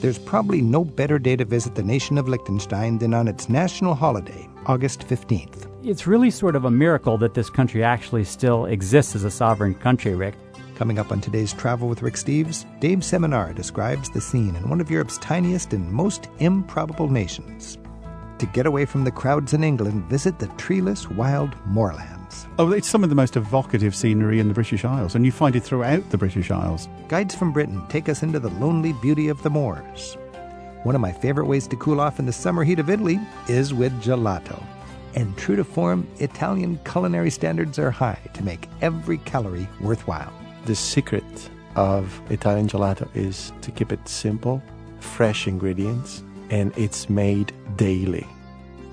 there's probably no better day to visit the nation of Liechtenstein than on its national holiday, August 15th. It's really sort of a miracle that this country actually still exists as a sovereign country, Rick. Coming up on today's Travel with Rick Steves, Dave Seminara describes the scene in one of Europe's tiniest and most improbable nations. To get away from the crowds in England, visit the treeless, wild moorlands. Oh, it's some of the most evocative scenery in the British Isles, and you find it throughout the British Isles. Guides from Britain take us into the lonely beauty of the moors. One of my favorite ways to cool off in the summer heat of Italy is with gelato. And true to form, Italian culinary standards are high to make every calorie worthwhile. The secret of Italian gelato is to keep it simple, fresh ingredients, and it's made daily.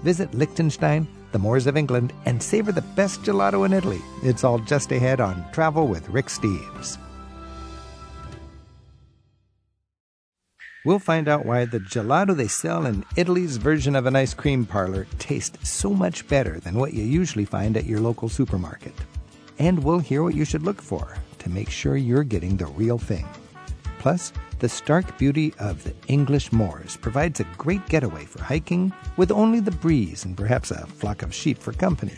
Visit Liechtenstein, the moors of England, and savor the best gelato in Italy. It's all just ahead on Travel with Rick Steves. We'll find out why the gelato they sell in Italy's version of an ice cream parlor tastes so much better than what you usually find at your local supermarket. And we'll hear what you should look for to make sure you're getting the real thing. Plus, the stark beauty of the English moors provides a great getaway for hiking with only the breeze and perhaps a flock of sheep for company.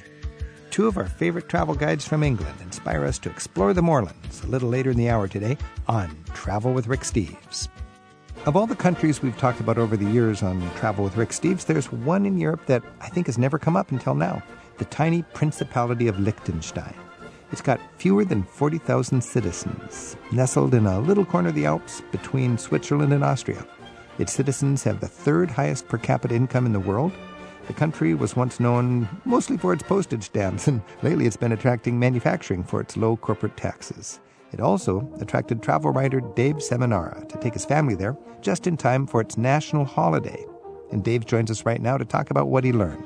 Two of our favorite travel guides from England inspire us to explore the moorlands a little later in the hour today on Travel with Rick Steves. Of all the countries we've talked about over the years on Travel with Rick Steves, there's one in Europe that I think has never come up until now the tiny Principality of Liechtenstein. It's got fewer than 40,000 citizens, nestled in a little corner of the Alps between Switzerland and Austria. Its citizens have the third highest per capita income in the world. The country was once known mostly for its postage stamps, and lately it's been attracting manufacturing for its low corporate taxes. It also attracted travel writer Dave Seminara to take his family there just in time for its national holiday. And Dave joins us right now to talk about what he learned.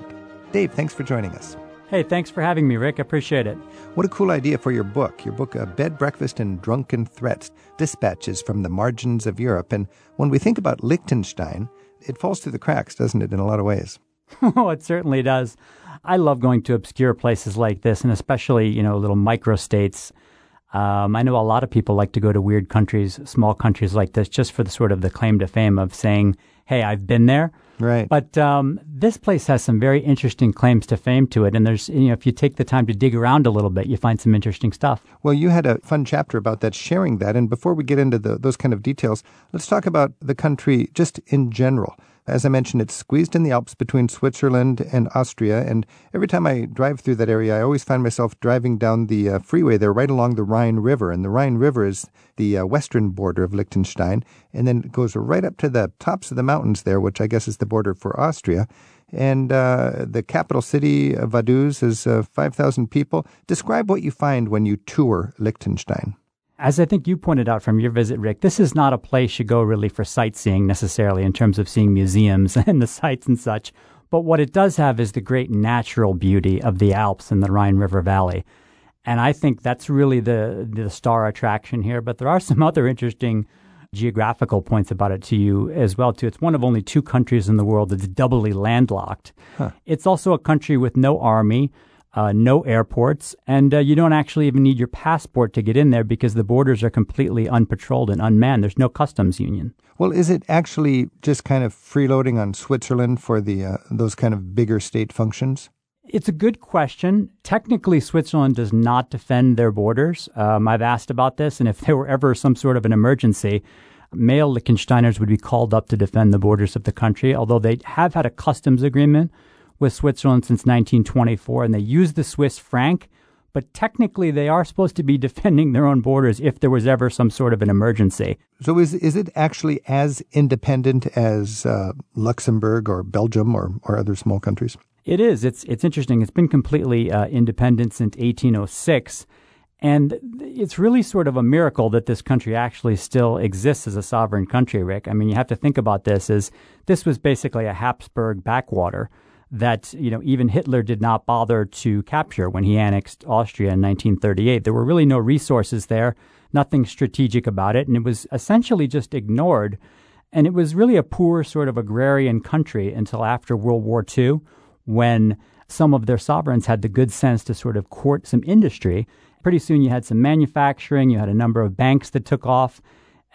Dave, thanks for joining us. Hey, thanks for having me, Rick. I appreciate it. What a cool idea for your book. Your book, uh, Bed, Breakfast, and Drunken Threats Dispatches from the Margins of Europe. And when we think about Liechtenstein, it falls through the cracks, doesn't it, in a lot of ways? oh, it certainly does. I love going to obscure places like this, and especially, you know, little microstates um, I know a lot of people like to go to weird countries, small countries like this, just for the sort of the claim to fame of saying, "Hey, I've been there." Right. But um, this place has some very interesting claims to fame to it, and there's you know if you take the time to dig around a little bit, you find some interesting stuff. Well, you had a fun chapter about that, sharing that. And before we get into the, those kind of details, let's talk about the country just in general. As I mentioned, it's squeezed in the Alps between Switzerland and Austria. And every time I drive through that area, I always find myself driving down the uh, freeway there right along the Rhine River. And the Rhine River is the uh, western border of Liechtenstein. And then it goes right up to the tops of the mountains there, which I guess is the border for Austria. And uh, the capital city Vaduz is uh, 5,000 people. Describe what you find when you tour Liechtenstein. As I think you pointed out from your visit, Rick, this is not a place you go really for sightseeing necessarily in terms of seeing museums and the sights and such. But what it does have is the great natural beauty of the Alps and the Rhine River Valley. And I think that's really the, the star attraction here. But there are some other interesting geographical points about it to you as well too. It's one of only two countries in the world that's doubly landlocked. Huh. It's also a country with no army, uh, no airports, and uh, you don't actually even need your passport to get in there because the borders are completely unpatrolled and unmanned. There's no customs union. Well, is it actually just kind of freeloading on Switzerland for the uh, those kind of bigger state functions? It's a good question. Technically, Switzerland does not defend their borders. Um, I've asked about this, and if there were ever some sort of an emergency, male Liechtensteiners would be called up to defend the borders of the country, although they have had a customs agreement with Switzerland since 1924, and they use the Swiss franc. But technically, they are supposed to be defending their own borders if there was ever some sort of an emergency. So, is is it actually as independent as uh, Luxembourg or Belgium or, or other small countries? It is. It's it's interesting. It's been completely uh, independent since 1806. And it's really sort of a miracle that this country actually still exists as a sovereign country, Rick. I mean, you have to think about this is this was basically a Habsburg backwater that you know even Hitler did not bother to capture when he annexed Austria in 1938. There were really no resources there, nothing strategic about it, and it was essentially just ignored. And it was really a poor sort of agrarian country until after World War II, when some of their sovereigns had the good sense to sort of court some industry. Pretty soon you had some manufacturing, you had a number of banks that took off,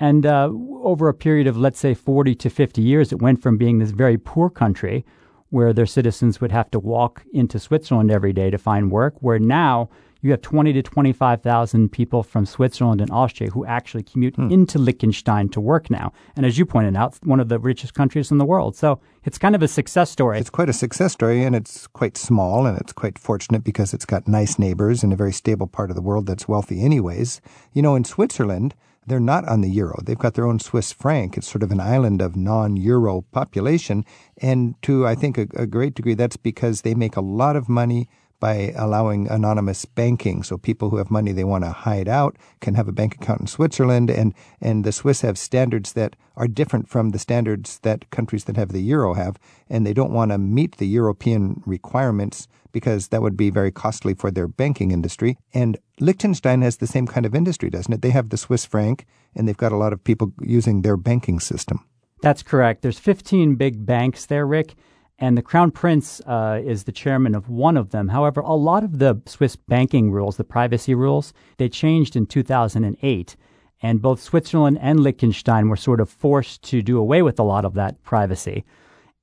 And uh, over a period of, let's say, 40 to 50 years, it went from being this very poor country where their citizens would have to walk into Switzerland every day to find work, where now you have 20 to 25,000 people from Switzerland and Austria who actually commute hmm. into Liechtenstein to work now. And as you pointed out, one of the richest countries in the world. So it's kind of a success story. It's quite a success story, and it's quite small, and it's quite fortunate because it's got nice neighbors in a very stable part of the world that's wealthy, anyways. You know, in Switzerland, they're not on the euro. They've got their own Swiss franc. It's sort of an island of non euro population. And to, I think, a, a, great degree, that's because they make a lot of money by allowing anonymous banking. So people who have money they want to hide out can have a bank account in Switzerland, and, and the Swiss have standards that are different from the standards that countries that have the euro have, and they don't want to meet the European requirements because that would be very costly for their banking industry. And Liechtenstein has the same kind of industry, doesn't it? They have the Swiss franc, and they've got a lot of people using their banking system. That's correct. There's 15 big banks there, Rick and the Crown Prince uh, is the chairman of one of them. However, a lot of the Swiss banking rules, the privacy rules, they changed in 2008. And both Switzerland and Liechtenstein were sort of forced to do away with a lot of that privacy.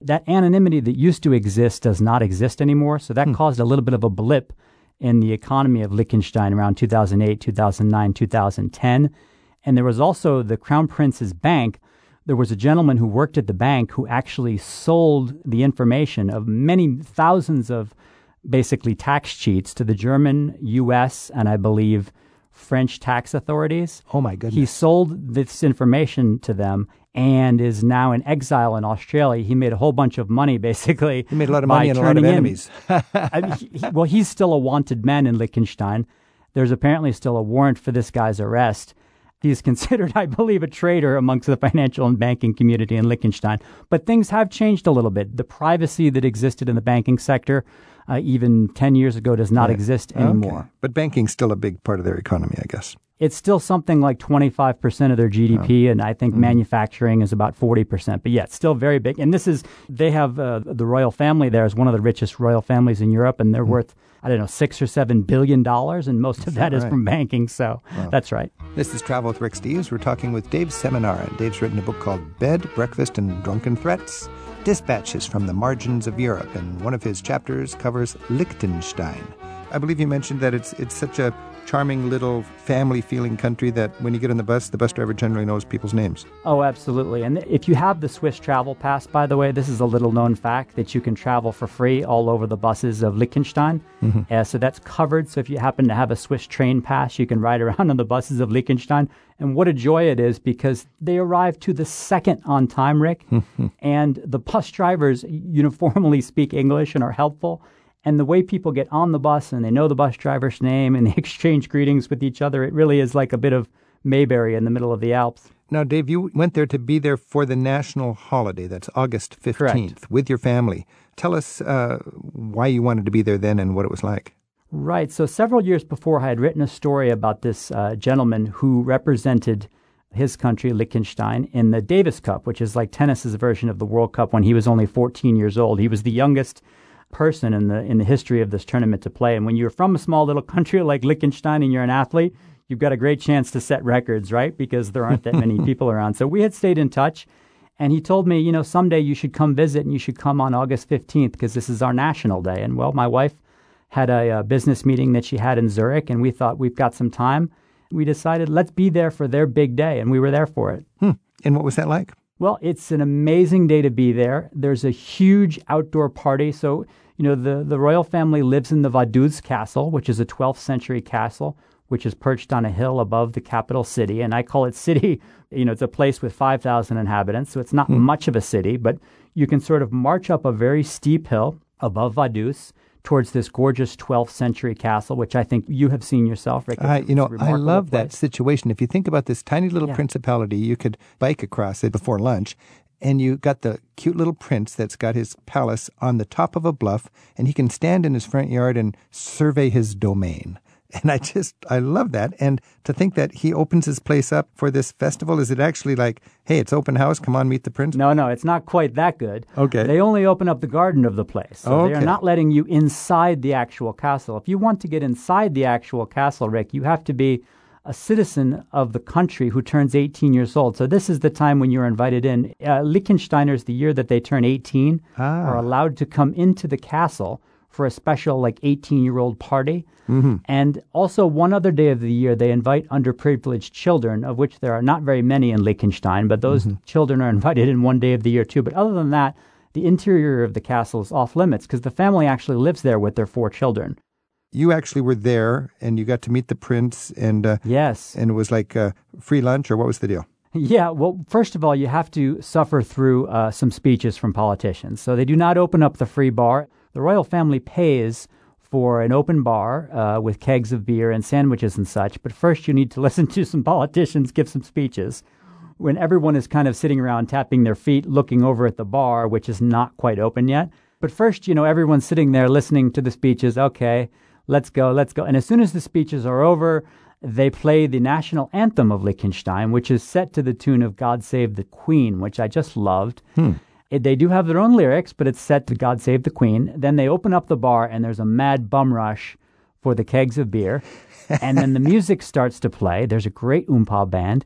That anonymity that used to exist does not exist anymore. So that hmm. caused a little bit of a blip in the economy of Liechtenstein around 2008, 2009, 2010. And there was also the Crown Prince's bank there was a gentleman who worked at the bank who actually sold the information of many thousands of basically tax cheats to the German, US, and I believe French tax authorities. Oh my goodness. He sold this information to them and is now in exile in Australia. He made a whole bunch of money basically. He made a lot of money and a lot of enemies. I mean, he, well, he's still a wanted man in Liechtenstein. There's apparently still a warrant for this guy's arrest. He's considered, I believe, a traitor amongst the financial and banking community in Liechtenstein. But things have changed a little bit. The privacy that existed in the banking sector uh, even 10 years ago does not right. exist anymore. Okay. But banking's still a big part of their economy, I guess. It's still something like 25% of their GDP, oh. and I think mm manufacturing is about 40%. But yeah, it's still very big. And this is, they have uh, the royal family there is one of the richest royal families in Europe, and they're mm worth I don't know, six or seven billion dollars, and most of that, that is right? from banking. So wow. that's right. This is Travel with Rick Steves. We're talking with Dave Seminara. And Dave's written a book called Bed, Breakfast, and Drunken Threats Dispatches from the Margins of Europe, and one of his chapters covers Liechtenstein. I believe you mentioned that it's it's such a charming little family feeling country that when you get on the bus, the bus driver generally knows people's names. Oh, absolutely. And if you have the Swiss Travel Pass, by the way, this is a little known fact that you can travel for free all over the buses of Liechtenstein. Mm-hmm. Uh, so that's covered. So if you happen to have a Swiss train pass, you can ride around on the buses of Liechtenstein. And what a joy it is because they arrive to the second on time, Rick. and the bus drivers uniformly speak English and are helpful and the way people get on the bus and they know the bus driver's name and they exchange greetings with each other, it really is like a bit of Mayberry in the middle of the Alps. Now, Dave, you went there to be there for the national holiday. That's August 15th Correct. with your family. Tell us uh, why you wanted to be there then and what it was like. Right. So, several years before, I had written a story about this uh, gentleman who represented his country, Liechtenstein, in the Davis Cup, which is like tennis's version of the World Cup when he was only 14 years old. He was the youngest person in the in the history of this tournament to play. And when you're from a small little country like Liechtenstein and you're an athlete, you've got a great chance to set records, right? Because there aren't that many people around. So we had stayed in touch. And he told me, you know, someday you should come visit and you should come on August 15th because this is our national day. And well, my wife had a, a, business meeting that she had in Zurich and we thought we've got some time. We decided let's be there for their big day and we were there for it. Hmm. And what was that like? Well, it's an amazing day to be there. There's a huge outdoor party. So, you know, the, the royal family lives in the Vaduz Castle, which is a 12th century castle, which is perched on a hill above the capital city. And I call it city. You know, it's a place with 5,000 inhabitants. So it's not mm. much of a city, but you can sort of march up a very steep hill above Vaduz towards this gorgeous 12th century castle, which I think you have seen yourself, Rick. Uh, you know, I love place. that situation. If you think about this tiny little yeah. principality, you could bike across it before lunch. And you got the cute little prince that's got his palace on the top of a bluff, and he can stand in his front yard and survey his domain. And I just, I love that. And to think that he opens his place up for this festival, is it actually like, hey, it's open house, come on, meet the prince? No, no, it's not quite that good. Okay. They only open up the garden of the place. So okay. they are not letting you inside the actual castle. If you want to get inside the actual castle, Rick, you have to be a citizen of the country who turns 18 years old. So this is the time when you're invited in. Uh, Liechtensteiners, the year that they turn 18, Ah. are allowed to come into the castle for a special like 18 year old party. Mm-hmm. And also one other day of the year, they invite underprivileged children, of which there are not very many in Liechtenstein, but those Mm-hmm. children are invited in one day of the year too. But other than that, the interior of the castle is off limits because the family actually lives there with their four children. You actually were there, and you got to meet the prince, and uh, Yes. and it was like uh, free lunch, or what was the deal? Yeah, well, first of all, you have to suffer through uh, some speeches from politicians. So they do not open up the free bar. The royal family pays for an open bar uh, with kegs of beer and sandwiches and such. But first, you need to listen to some politicians give some speeches. When everyone is kind of sitting around tapping their feet, looking over at the bar, which is not quite open yet. But first, you know, everyone's sitting there listening to the speeches. Okay, let's go, let's go. And as soon as the speeches are over, they play the national anthem of Liechtenstein, which is set to the tune of God Save the Queen, which I just loved. It- they do have their own lyrics, but it's set to God Save the Queen. Then they open up the bar, and there's a mad bum rush for the kegs of beer. and then the music starts to play. There's a great oompa band.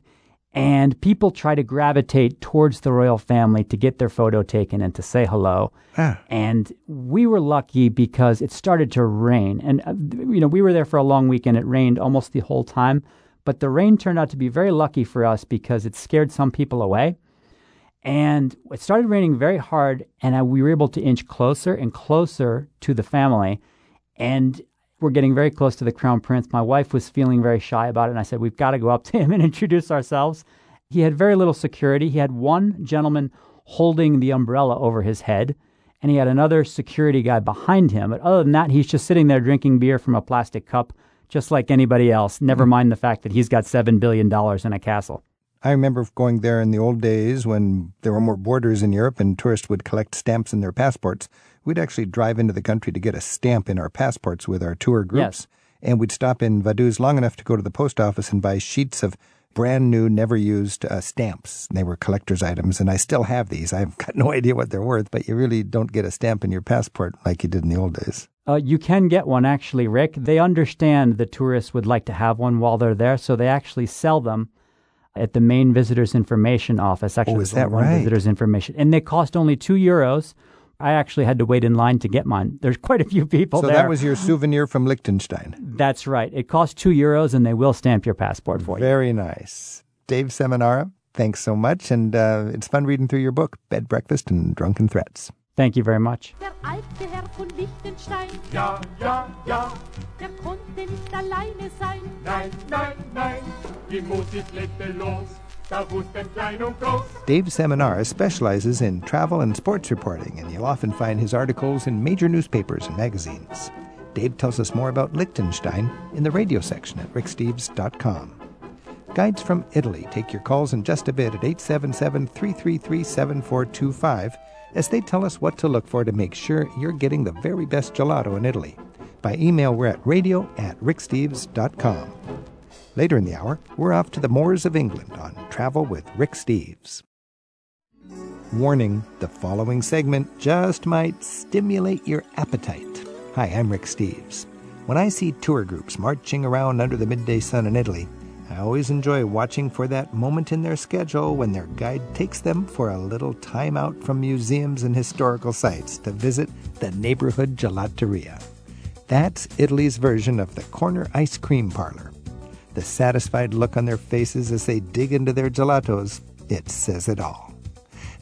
And people try to gravitate towards the royal family to get their photo taken and to say hello. Ah. And we were lucky because it started to rain. And, uh, you know, we were there for a long weekend. It rained almost the whole time. But the rain turned out to be very lucky for us because it scared some people away. And it started raining very hard, and I, we were able to inch closer and closer to the family. And we're getting very close to the crown prince. My wife was feeling very shy about it, and I said, We've got to go up to him and introduce ourselves. He had very little security. He had one gentleman holding the umbrella over his head, and he had another security guy behind him. But other than that, he's just sitting there drinking beer from a plastic cup, just like anybody else. Never mm-hmm. mind the fact that he's got $7 billion in a castle. I remember going there in the old days when there were more borders in Europe and tourists would collect stamps in their passports. We'd actually drive into the country to get a stamp in our passports with our tour groups. Yes. And we'd stop in Vaduz long enough to go to the post office and buy sheets of brand new, never used uh, stamps. They were collector's items, and I still have these. I've got no idea what they're worth, but you really don't get a stamp in your passport like you did in the old days. Uh, you can get one actually, Rick. They understand the tourists would like to have one while they're there, so they actually sell them at the main visitors information office. Actually, Oh, is that one right? Visitors information, and they cost only two euros. I actually had to wait in line to get mine. There's quite a few people so there. that was your souvenir from Liechtenstein. That's right. It costs two euros, and they will stamp your passport for you. Very nice. Dave Seminara, thanks so much. And uh, it's fun reading through your book, Bed Breakfast and Drunken Threats. Thank you very much. Der alte Herr von Liechtenstein, Ja, ja, ja, der konnte nicht alleine sein. nein, nein, nein, die Musik legte los, da wussten klein und groß. Dave Seminara specializes in travel and sports reporting, and you'll often find his articles in major newspapers and magazines. Dave tells us more about Liechtenstein in the radio section at ricksteves.com. Guides from Italy take your calls in just a bit at 877 333 7425 as they tell us what to look for to make sure you're getting the very best gelato in Italy. By email, we're at radio at ricksteves.com. Later in the hour, we're off to the moors of England on Travel with Rick Steves. Warning the following segment just might stimulate your appetite. Hi, I'm Rick Steves. When I see tour groups marching around under the midday sun in Italy, I always enjoy watching for that moment in their schedule when their guide takes them for a little time out from museums and historical sites to visit the neighborhood gelateria. That's Italy's version of the corner ice cream parlor. The satisfied look on their faces as they dig into their gelatos, it says it all.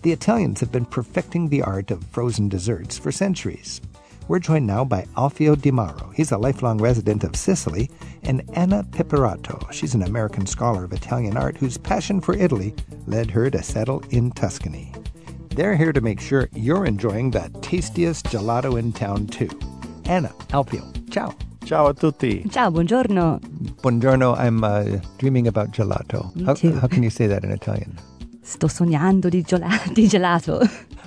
The Italians have been perfecting the art of frozen desserts for centuries. We're joined now by Alfio Di Mauro. He's a lifelong resident of Sicily, and Anna Piperato. She's an American scholar of Italian art whose passion for Italy led her to settle in Tuscany. They're here to make sure you're enjoying the tastiest gelato in town, too. Anna, Alfio, ciao. Ciao a tutti. Ciao, buongiorno. Buongiorno, I'm uh, dreaming about gelato. Me how, too. how can you say that in Italian? Sto sognando di, giola- di gelato.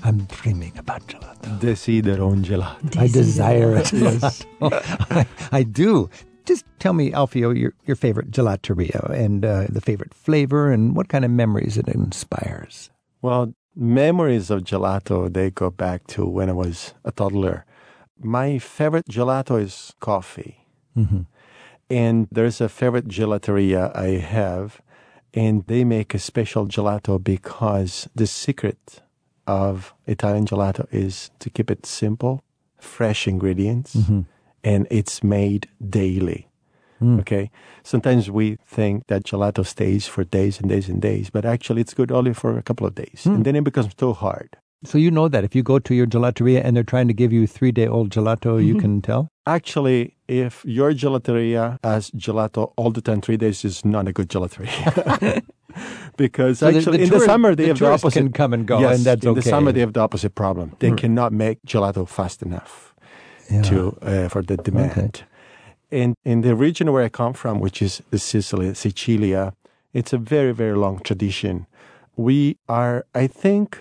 I'm dreaming about gelato. Desidero un gelato. I desire it. Yes. I, I do. Just tell me, Alfio, your, your favorite gelateria and uh, the favorite flavor and what kind of memories it inspires. Well, memories of gelato, they go back to when I was a toddler. My favorite gelato is coffee. And there's a favorite gelateria I have, and they make a special gelato because the secret of Italian gelato is to keep it simple, fresh ingredients, and it's made daily. Hmm. Okay. Sometimes we think that gelato stays for days and days and days, but actually it's good only for a couple of days. Hmm. And then it becomes too hard. So you know that if you go to your gelateria and they're trying to give you three day old gelato, you mm-hmm. can tell? Actually, if your gelateria has gelato all the time, three days is not a good gelateria. because So actually, the in tourist- the summer, they the have the opposite. can come and go, Yes, and that's in the summer, they have the opposite problem. They hmm. cannot make gelato fast enough to uh, for the demand. And in the region where I come from, which is the Sicily, Sicilia, it's a very, very long tradition. We are, I think,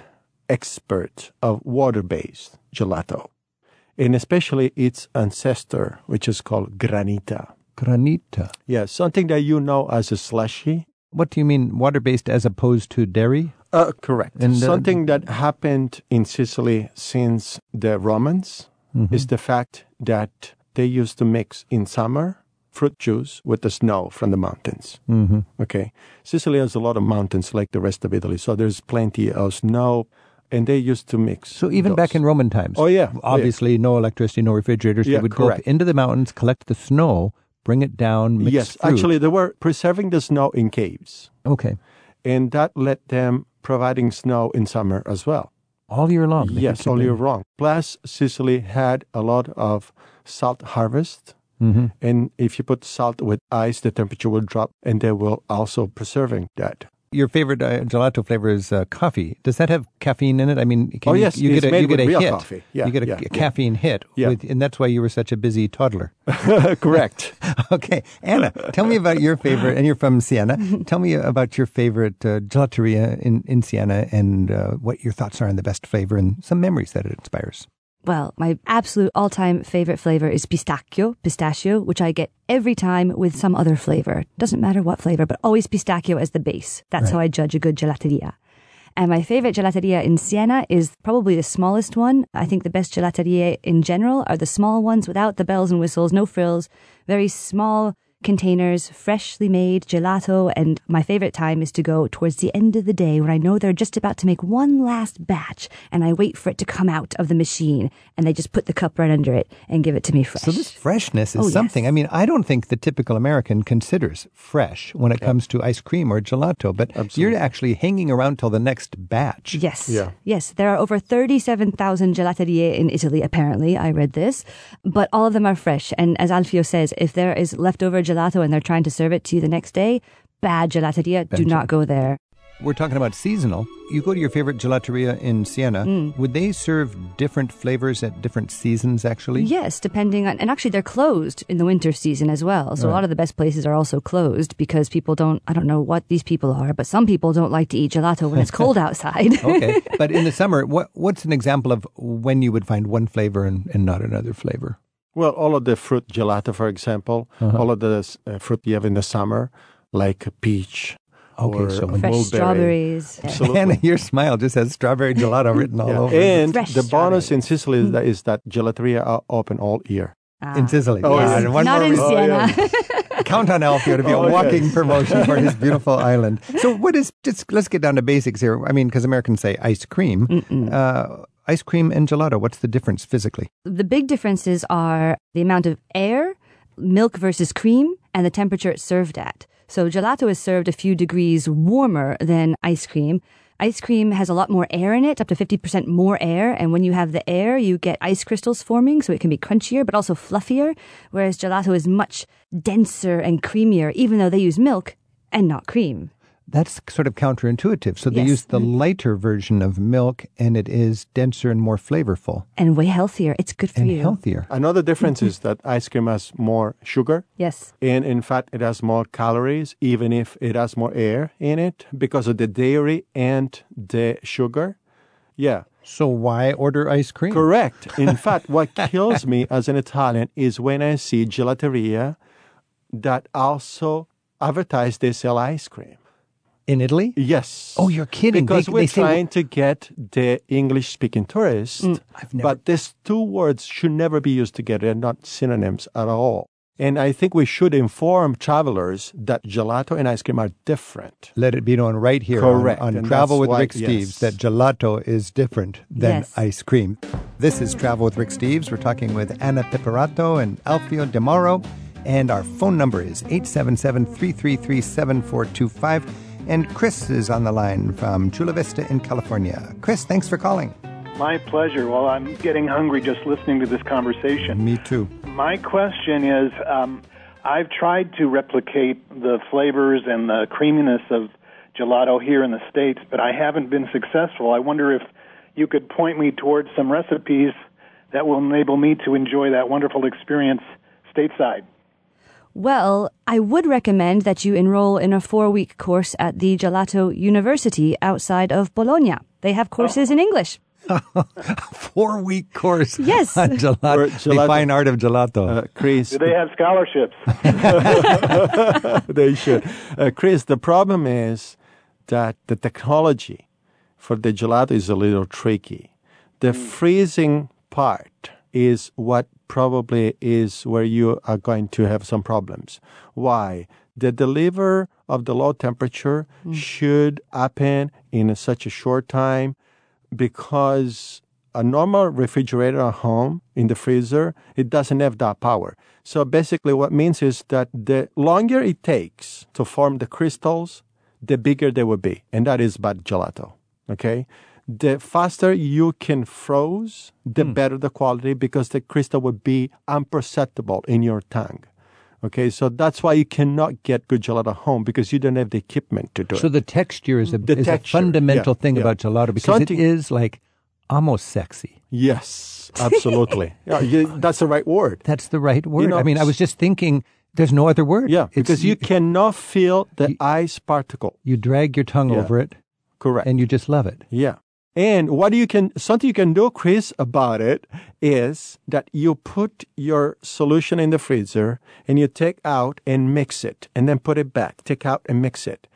expert of water-based gelato, and especially its ancestor, which is called granita. Granita. Yeah, something that you know as a slushy. What do you mean water based as opposed to dairy? Uh, correct. And, uh, Something that happened in Sicily since the Romans Mm-hmm. is the fact that they used to mix in summer fruit juice with the snow from the mountains. Mm-hmm. Okay. Sicily has a lot of mountains like the rest of Italy, so there's plenty of snow, and they used to mix. So even back in Roman times. Oh, yeah. Obviously, no electricity, no refrigerators. Yeah, they would correct. go up into the mountains, collect the snow, bring it down, mix yes, fruit. actually, they were preserving the snow in caves, Okay. and that let them providing snow in summer as well. All year long. Yes, all year wrong. Plus, Sicily had a lot of salt harvest. Mhm. And if you put salt with ice, the temperature will drop, and they will also preserving that. Your favorite uh, gelato flavor is uh, coffee. Does that have caffeine in it? I mean, can Oh, you, yes, you it's get a, you get a hit. coffee. Yeah, you get a, yeah, a yeah. caffeine hit, with, and that's why you were such a busy toddler. Correct. okay, Anna, tell me about your favorite, and you're from Siena. tell me about your favorite uh, gelateria in, in Siena and uh, what your thoughts are on the best flavor and some memories that it inspires. Well, my absolute all time favorite flavor is pistachio, pistachio, which I get every time with some other flavor. Doesn't matter what flavor, but always pistachio as the base. That's how I judge a good gelateria. And my favorite gelateria in Siena is probably the smallest one. I think the best gelateria in general are the small ones without the bells and whistles, no frills, very small containers, freshly made gelato. And my favorite time is to go towards the end of the day when I know they're just about to make one last batch and I wait for it to come out of the machine and they just put the cup right under it and give it to me fresh. So this freshness is Oh, yes. something. I mean, I don't think the typical American considers fresh when it comes to ice cream or gelato, but you're actually hanging around till the next batch. Yes. Yeah. Yes. There are over 37,000 gelaterie in Italy, apparently. I read this. But all of them are fresh. And as Alfio says, if there is leftover gelato and they're trying to serve it to you the next day, bad gelateria, do not go there. We're talking about seasonal. You go to your favorite gelateria in Siena. Mm. Would they serve different flavors at different seasons, actually? Yes, depending on, and actually they're closed in the winter season as well. So a lot of the best places are also closed because people don't, I don't know what these people are, but some people don't like to eat gelato when it's cold outside. okay. But in the summer, what what's an example of when you would find one flavor and, and not another flavor? Well, all of the fruit gelato, for example, Uh-huh. all of the uh, fruit you have in the summer, like peach Okay, or so Fresh mulberry. strawberries. Absolutely. Anna, your smile just has strawberry gelato written all Yeah. over it. And Fresh the bonus in. Sicily is that, is that gelateria are open all year. Ah. in Sicily. Oh, Yeah, yes. and one Not more in reason- Siena. Count on Alfio to be Oh, a yes. walking promotion for his beautiful island. So, what is just let's get down to basics here. I mean, because Americans say ice cream, uh, ice cream and gelato. What's the difference physically? The big differences are the amount of air, milk versus cream, and the temperature it's served at. So gelato is served a few degrees warmer than ice cream. Ice cream has a lot more air in it, up to 50% more air. And when you have the air, you get ice crystals forming, so it can be crunchier, but also fluffier. Whereas gelato is much denser and creamier, even though they use milk and not cream. That's sort of counterintuitive. So they Yes. use the mm-hmm. lighter version of milk, and it is denser and more flavorful And way healthier. It's good for and you. healthier. Another difference mm-hmm. is that ice cream has more sugar, Yes. and in fact, it has more calories, even if it has more air in it, because of the dairy and the sugar. Yeah, So why order ice cream? correct. In fact, what kills me as an Italian is when I see gelateria that also advertise they sell ice cream. In Italy? Yes. Oh, you're kidding. Because They- we're they say- trying to get the English speaking tourists. Mm, I've never- But these two words should never be used together. They're not synonyms at all. And I think we should inform travelers that gelato and ice cream are different. Let it be known right here Correct, on, on Travel with why- Rick yes. Steves that gelato is different than Yes. ice cream. This is Travel with Rick Steves. We're talking with Anna Piperato and Alfio Di Mauro, and our phone number is 877 333 7425. And Chris is on the line from Chula Vista in California. Chris, thanks for calling. My pleasure. Well, I'm getting hungry just listening to this conversation. Me too. My question is um, I've tried to replicate the flavors and the creaminess of gelato here in the States, but I haven't been successful. I wonder if you could point me towards some recipes that will enable me to enjoy that wonderful experience stateside. Well, I would recommend that you enroll in a four week course at the Gelato University outside of Bologna. They have courses in English. Four week course Yes. on gelato, Or the fine art of gelato. Uh, Chris, Do they have scholarships? they should. Uh, Chris, the problem is that the technology for the gelato is a little tricky. The freezing part is what probably is where you are going to have some problems. Why? The deliver of the low temperature mm. should happen in such a short time because a normal refrigerator at home in the freezer, it doesn't have that power. So basically what means is that the longer it takes to form the crystals, the bigger they will be. And that is bad gelato. Okay? The faster you can froze, the hmm. better the quality because the crystal will be imperceptible in your tongue. Okay, so that's why you cannot get good gelato at home because you don't have the equipment to do So it. So the texture is a, The is texture, a fundamental yeah, thing yeah. about gelato because Something- it is like almost sexy. Yes, absolutely. yeah, you, that's the right word. That's the right word. know, I mean, I was just thinking there's no other word. Yeah, It's- because you cannot feel the you- ice particle. you drag your tongue Yeah. over it Correct. and you just love it. yeah. And what you can something you can do, Chris, about it is that you put your solution in the freezer and you take out and mix it and then put it back. Take out and mix it.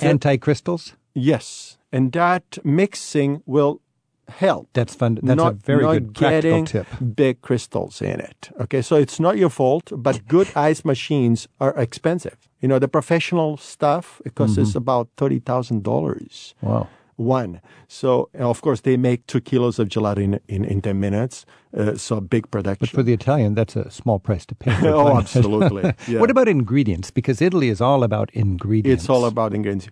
Anti crystals. yes. And that mixing will help. That's fun. That's a very not good practical tip. big crystals in it. Okay, so it's not your fault, but good ice machines are expensive. You know, the professional stuff it costs Mm-hmm. about thirty thousand dollars. Wow. One. So of course they make two kilos of gelato in in, in ten minutes. Uh, so big production. But for the Italian, that's a small price to pay. oh, absolutely. Yeah. What about ingredients? Because Italy is all about ingredients. It's all about ingredients.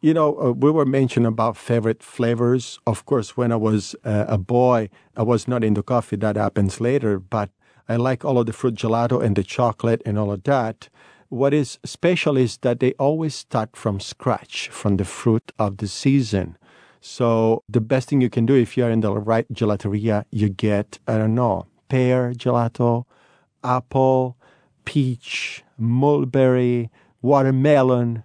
You know, uh, we were mentioning about favorite flavors. Of course, when I was uh, a boy, I was not into coffee. That happens later, but I like all of the fruit gelato and the chocolate and all of that. What is special is that they always start from scratch, from the fruit of the season. So the best thing you can do if you are in the right gelateria, you get, I don't know, pear gelato, apple, peach, mulberry, watermelon,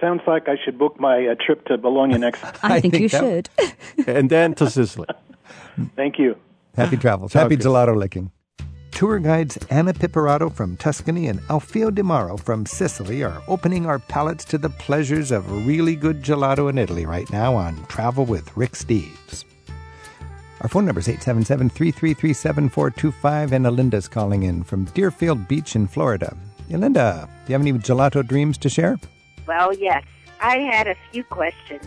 Sounds like I should book my uh, trip to Bologna next. I, I think, think you that- should. and then to Sicily. Thank you. Happy travels. Happy Okay. gelato licking. Tour guides Anna Piperato from Tuscany and Alfio Di Mauro from Sicily are opening our palates to the pleasures of really good gelato in Italy right now on Travel with Rick Steves. Our phone number is 877 333 7425, and Alinda's calling in from Deerfield Beach in Florida. Alinda, do you have any gelato dreams to share? Well, yes. I had a few questions.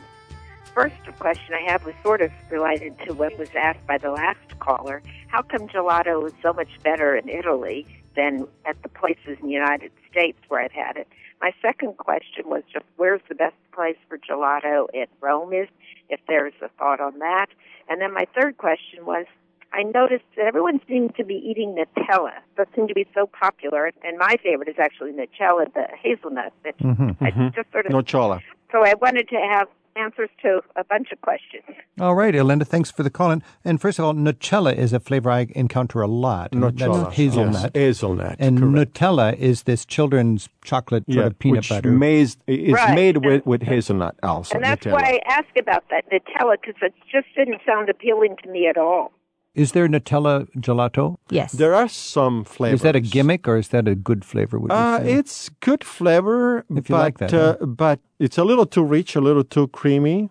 First question I have was sort of related to what was asked by the last caller. How come gelato is so much better in Italy than at the places in the United States where I've had it? My second question was just where's the best place for gelato in Rome is, if there's a thought on that. And then my third question was I noticed that everyone seemed to be eating Nutella. That seemed to be so popular. And my favorite is actually Nutella, the hazelnut. That mm-hmm, I mm-hmm. just sort of Nocciola. so I wanted to have answers to a bunch of questions. All right, Alinda, thanks for the call in. And first of all, Nutella is a flavor I encounter a lot. and Nocciola. That's hazelnut. Yes, hazelnut. And correct. Nutella is this children's chocolate sort yeah, of peanut which butter. Made, is Right. made with, with hazelnut also. and that's Nutella. why I asked about that Nutella because it just didn't sound appealing to me at all. Is there Nutella gelato? Yes. There are some flavors. Is that a gimmick or is that a good flavor? Would you Uh, say? it's good flavor, If you but like that, uh, but it's a little too rich, a little too creamy.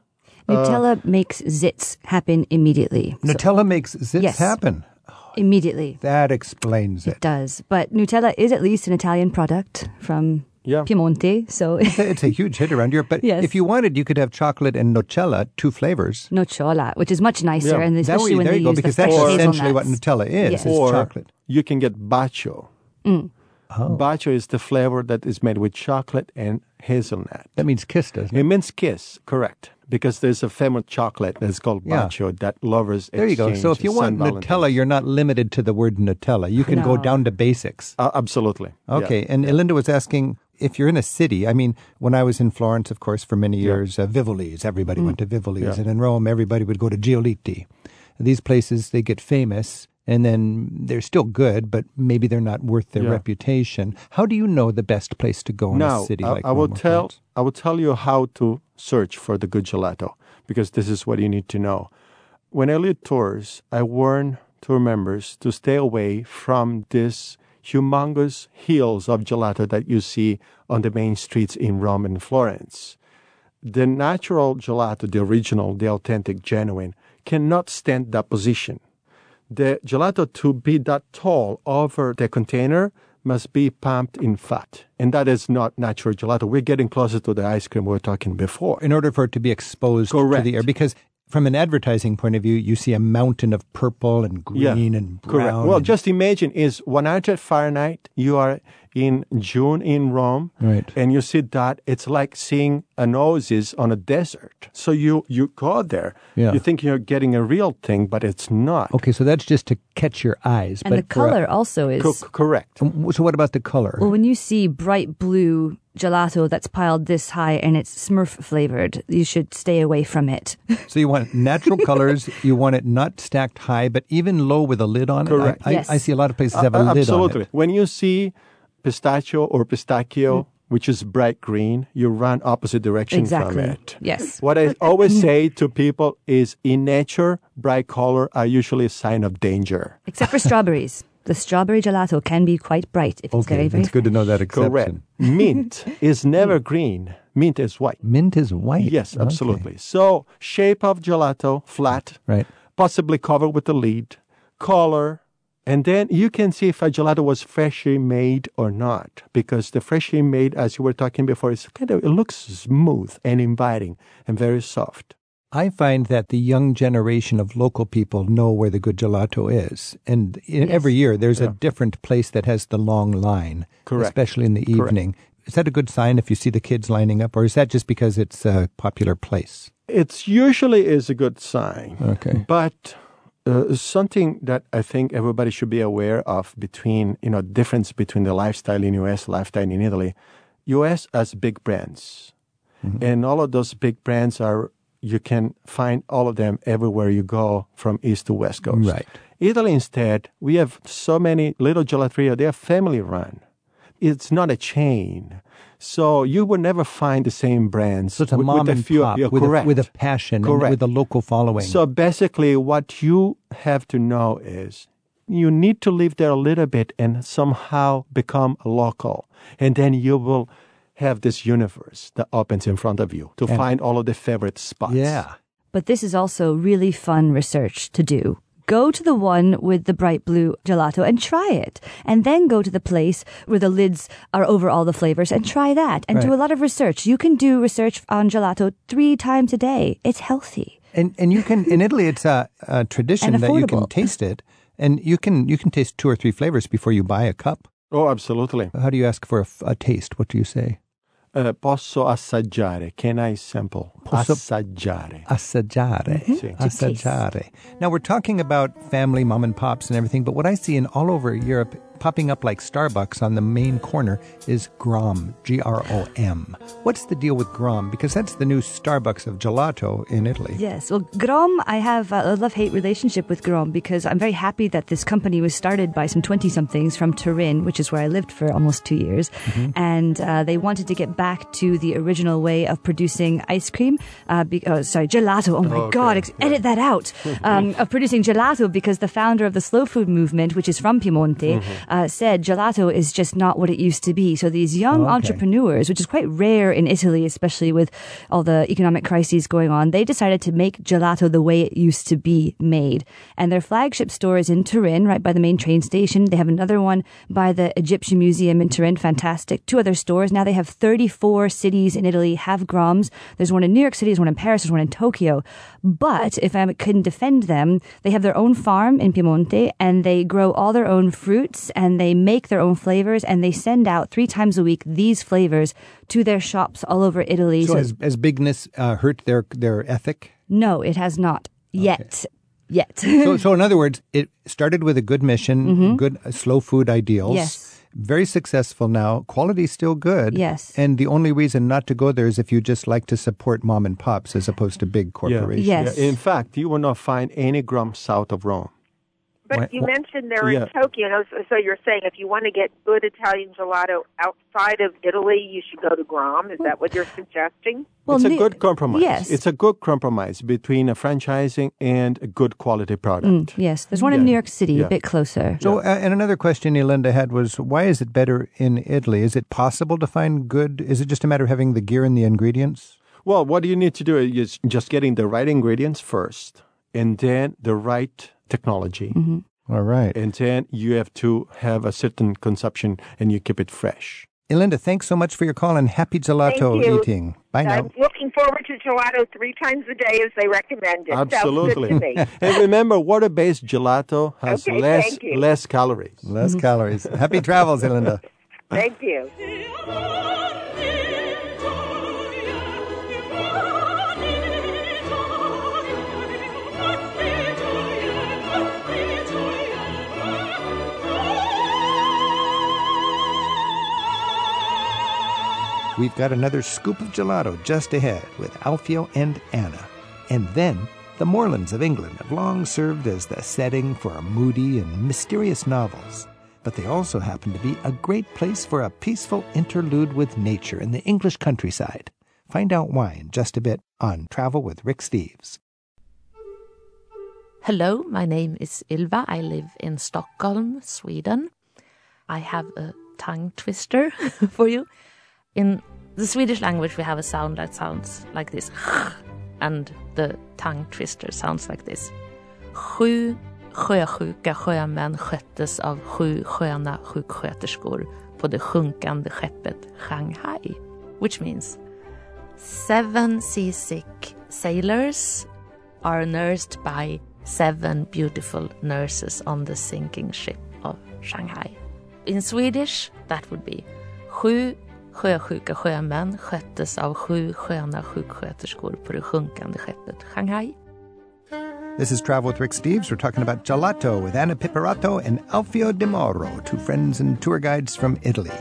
Nutella makes zits happen immediately. So- Nutella makes zits Yes. happen. Immediately. That explains it. It does. But Nutella is at least an Italian product from Yeah. Piemonte, so It's a huge hit around Europe. But Yes. if you wanted, you could have chocolate and nocciola, two flavors. nocciola, which is much nicer, Yeah. and That especially way, when there they you go, use because the that's fresh essentially what hazelnuts. Nutella is, Yes. is or chocolate. you can get bacio. Mm. Oh. Bacio is the flavor that is made with chocolate and hazelnut. That means kiss, doesn't it? It means kiss, correct? Because there's a famous chocolate that's called Yeah. bacio that lovers There you go. So if you want exchange Nutella, you're not limited to the word Nutella. You can go down to basics. Uh, absolutely. Yeah. Okay. And Linda was asking if you're in a city. I mean, when I was in Florence, of course, for many years, uh, Vivoli's. Everybody went to Vivoli's, Yeah. and in Rome, everybody would go to Giolitti. These places they get famous, and then they're still good, but maybe they're not worth their Yeah. reputation. How do you know the best place to go in Now, a city I, like I will tell? I will tell you how to search for the good gelato because this is what you need to know. When I lead tours, I warn tour members to stay away from this humongous hills of gelato that you see on the main streets in Rome and Florence. The natural gelato, the original, the authentic, genuine, cannot stand that position. The gelato to be that tall over the container must be pumped in fat. And that is not natural gelato. We're getting closer to the ice cream we were talking before. in order for it to be exposed to the air because from an advertising point of view you see a mountain of purple and green and brown correct. Well, and- just imagine is 100 Fahrenheit. You are in June in Rome, Right. And you see that it's like seeing an oasis on a desert. So you you go there, Yeah. you think you're getting a real thing, but it's not. okay so that's just to catch your eyes And the but for a- color also is. Co- correct. so what about the color Well, when you see bright blue gelato that's piled this high and it's Smurf flavored, you should stay away from it. so you want natural colors you want it not stacked high but even low with a lid on it Correct. I, I, Yes. I see a lot of places have a Uh, lid absolutely. on it When you see pistachio or pistachio, mm-hmm. which is bright green, you run opposite direction exactly. from it. Yes. What I always say to people is in nature, bright color are usually a sign of danger. Except for strawberries. The strawberry gelato can be quite bright if it's okay very, very it's good to know that exception Correct. Mint is never green. Mint is white. mint is white Yes, Okay. absolutely. So, shape of gelato, flat, right possibly covered with a lid, color, and then you can see if a gelato was freshly made or not. Because the freshly made, as you were talking before, is kind of it looks smooth and inviting and very soft. I find that the young generation of local people know where the good gelato is. And in, every year there's a different place that has the long line, Correct. especially in the Correct. evening. Is that a good sign if you see the kids lining up, or is that just because it's a popular place? It's usually is a good sign. Okay. But uh, something that I think everybody should be aware of between, you know, difference between the lifestyle in US, lifestyle in Italy. US has big brands. And all of those big brands are, you can find all of them everywhere you go from east to west coast. Right. Italy instead, we have so many little gelateria, they are family run. It's not a chain. So you will never find the same brands. So it's a with- mom with a and few- pop with, a, with a passion and Correct. with a local following. So basically, what you have to know is you need to live there a little bit and somehow become local. And then you will have this universe that opens in front of you to find all of the favorite spots. yeah. But this is also really fun research to do. Go to the one with the bright blue gelato and try it. And then go to the place where the lids are over all the flavors and try that. And do a lot of research. You can do research on gelato three times a day. It's healthy. And and you can in Italy it's a, a tradition that you can taste it, and you can you can taste two or three flavors before you buy a cup. Oh, absolutely. How do you ask for a taste? What do you say? Uh, posso assaggiare? Can I sample? Posso- Assaggiare. Assaggiare. Sì. Assaggiare. Now we're talking about family, mom and pops, and everything, but what I see in all over Europe, popping up like Starbucks on the main corner, is Grom. G R O M. What's the deal with Grom? Because that's the new Starbucks of gelato in Italy. Yes. Well, Grom, I have a love hate relationship with Grom because I'm very happy that this company was started by some 20 somethings from Turin, which is where I lived for almost two years. And uh, they wanted to get back to the original way of producing ice cream. Uh, be- oh, sorry, gelato. Oh my God. Ex- Edit that out. um, of producing gelato because the founder of the slow food movement, which is from Piemonte, uh, uh, said gelato is just not what it used to be. So these young Okay. entrepreneurs, which is quite rare in Italy, especially with all the economic crises going on, they decided to make gelato the way it used to be made. And their flagship store is in Turin, right by the main train station. They have another one by the Egyptian Museum in Turin. Fantastic. Two other stores. Now they have 34 cities in Italy have Groms. There's one in New York City, there's one in Paris, there's one in Tokyo. But if I couldn't defend them, they have their own farm in Piemonte and they grow all their own fruits and they make their own flavors and they send out three times a week these flavors to their shops all over Italy. So So- has, has bigness uh, hurt their their ethic? no, it has not yet. Yet. so, so in other words, it started with a good mission, good uh, slow food ideals. Mm-hmm. Yes. Very successful now. Quality's still good. Yes. And the only reason not to go there is if you just like to support mom and pops as opposed to big corporations. Yes. In fact, you will not find any Grom south of Rome. But Why- you wh- mentioned they're Yeah. in Tokyo, so- so you're saying if you want to get good Italian gelato outside of Italy, you should go to Grom. Is that what you're suggesting? Well, it's a good compromise. yes. It's a good compromise between a franchising and a good quality product. Mm, yes. There's one in New York City, Yeah. a bit closer. So, uh, and another question Elinda had was, why is it better in Italy? Is it possible to find good? Is it just a matter of having the gear and the ingredients? Well, what do you need to do is just getting the right ingredients first, and then the right technology. Mm-hmm. All right. And then you have to have a certain consumption and you keep it fresh. Elinda, thanks so much for your call and happy gelato Thank you. eating. Bye now. I'm looking forward to gelato three times a day as they recommended. Absolutely. Sounds good to me. and remember, water based gelato has Okay, less, less calories. Less calories. Happy travels, Elinda. Thank you. We've got another scoop of gelato just ahead with Alfio and Anna. And then, the moorlands of England have long served as the setting for moody and mysterious novels. But they also happen to be a great place for a peaceful interlude with nature in the English countryside. Find out why in just a bit on Travel with Rick Steves. Hello, my name is Ilva. I live in Stockholm, Sweden. I have a tongue twister for you. In the Swedish language, we have a sound that sounds like this, and the tongue twister sounds like this. Sju sjösjuka sjömän sköttes av sju sköna sjuksköterskor på det sjunkande skeppet Shanghai, which means seven seasick sailors are nursed by seven beautiful nurses on the sinking ship of Shanghai. In Swedish, that would be Sju sjösjuka sjömän sköttes av sju sköna sjuksköterskor på det sjunkande skeppet Shanghai. This is Travel with Rick Steves. We're talking about gelato with Anna Piperato and Alfio Di Mauro, two friends and tour guides from Italy.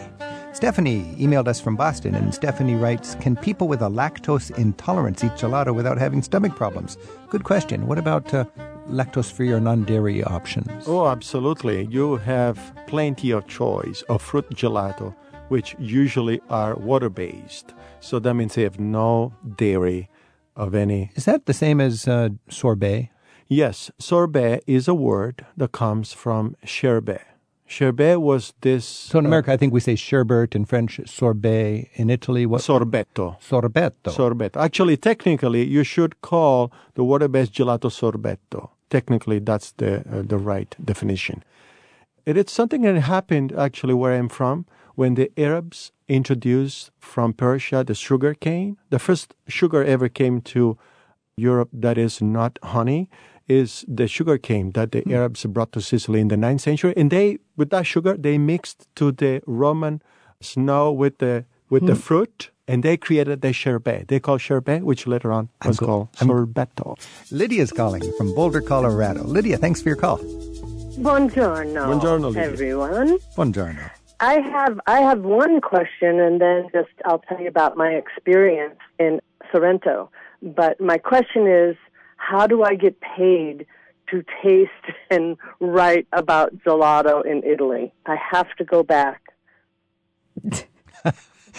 Stephanie emailed us from Boston, and Stephanie writes Can people with a lactose intolerance eat gelato without having stomach problems? Good question. What about uh, lactose free or non dairy options? Oh, absolutely. You have plenty of choice of fruit gelato, which usually are water based. So that means they have no dairy of any. Is that the same as uh, sorbet? Yes, sorbet is a word that comes from sherbet. Sherbet was this. So in America, I think we say sherbet in French, sorbet in Italy. What? sorbetto. Sorbetto. Sorbetto. Actually, technically, you should call the water-based gelato sorbetto. Technically, that's the uh, the right definition. It is something that happened actually where I'm from when the Arabs introduced from Persia the sugar cane. The first sugar ever came to Europe that is not honey is the sugar cane that the hmm. Arabs brought to Sicily in the 9th century. And they, with that sugar, they mixed to the Roman snow with the with the hmm. fruit, and they created the sherbet. They call sherbet, which later on was go- called I'm- sorbetto. Lydia's calling from Boulder, Colorado. Lydia, thanks for your call. Buongiorno, Buongiorno, Lydia. everyone. Buongiorno. I have I have one question, and then just I'll tell you about my experience in Sorrento. But my question is, how do I get paid to taste and write about gelato in Italy? I have to go back.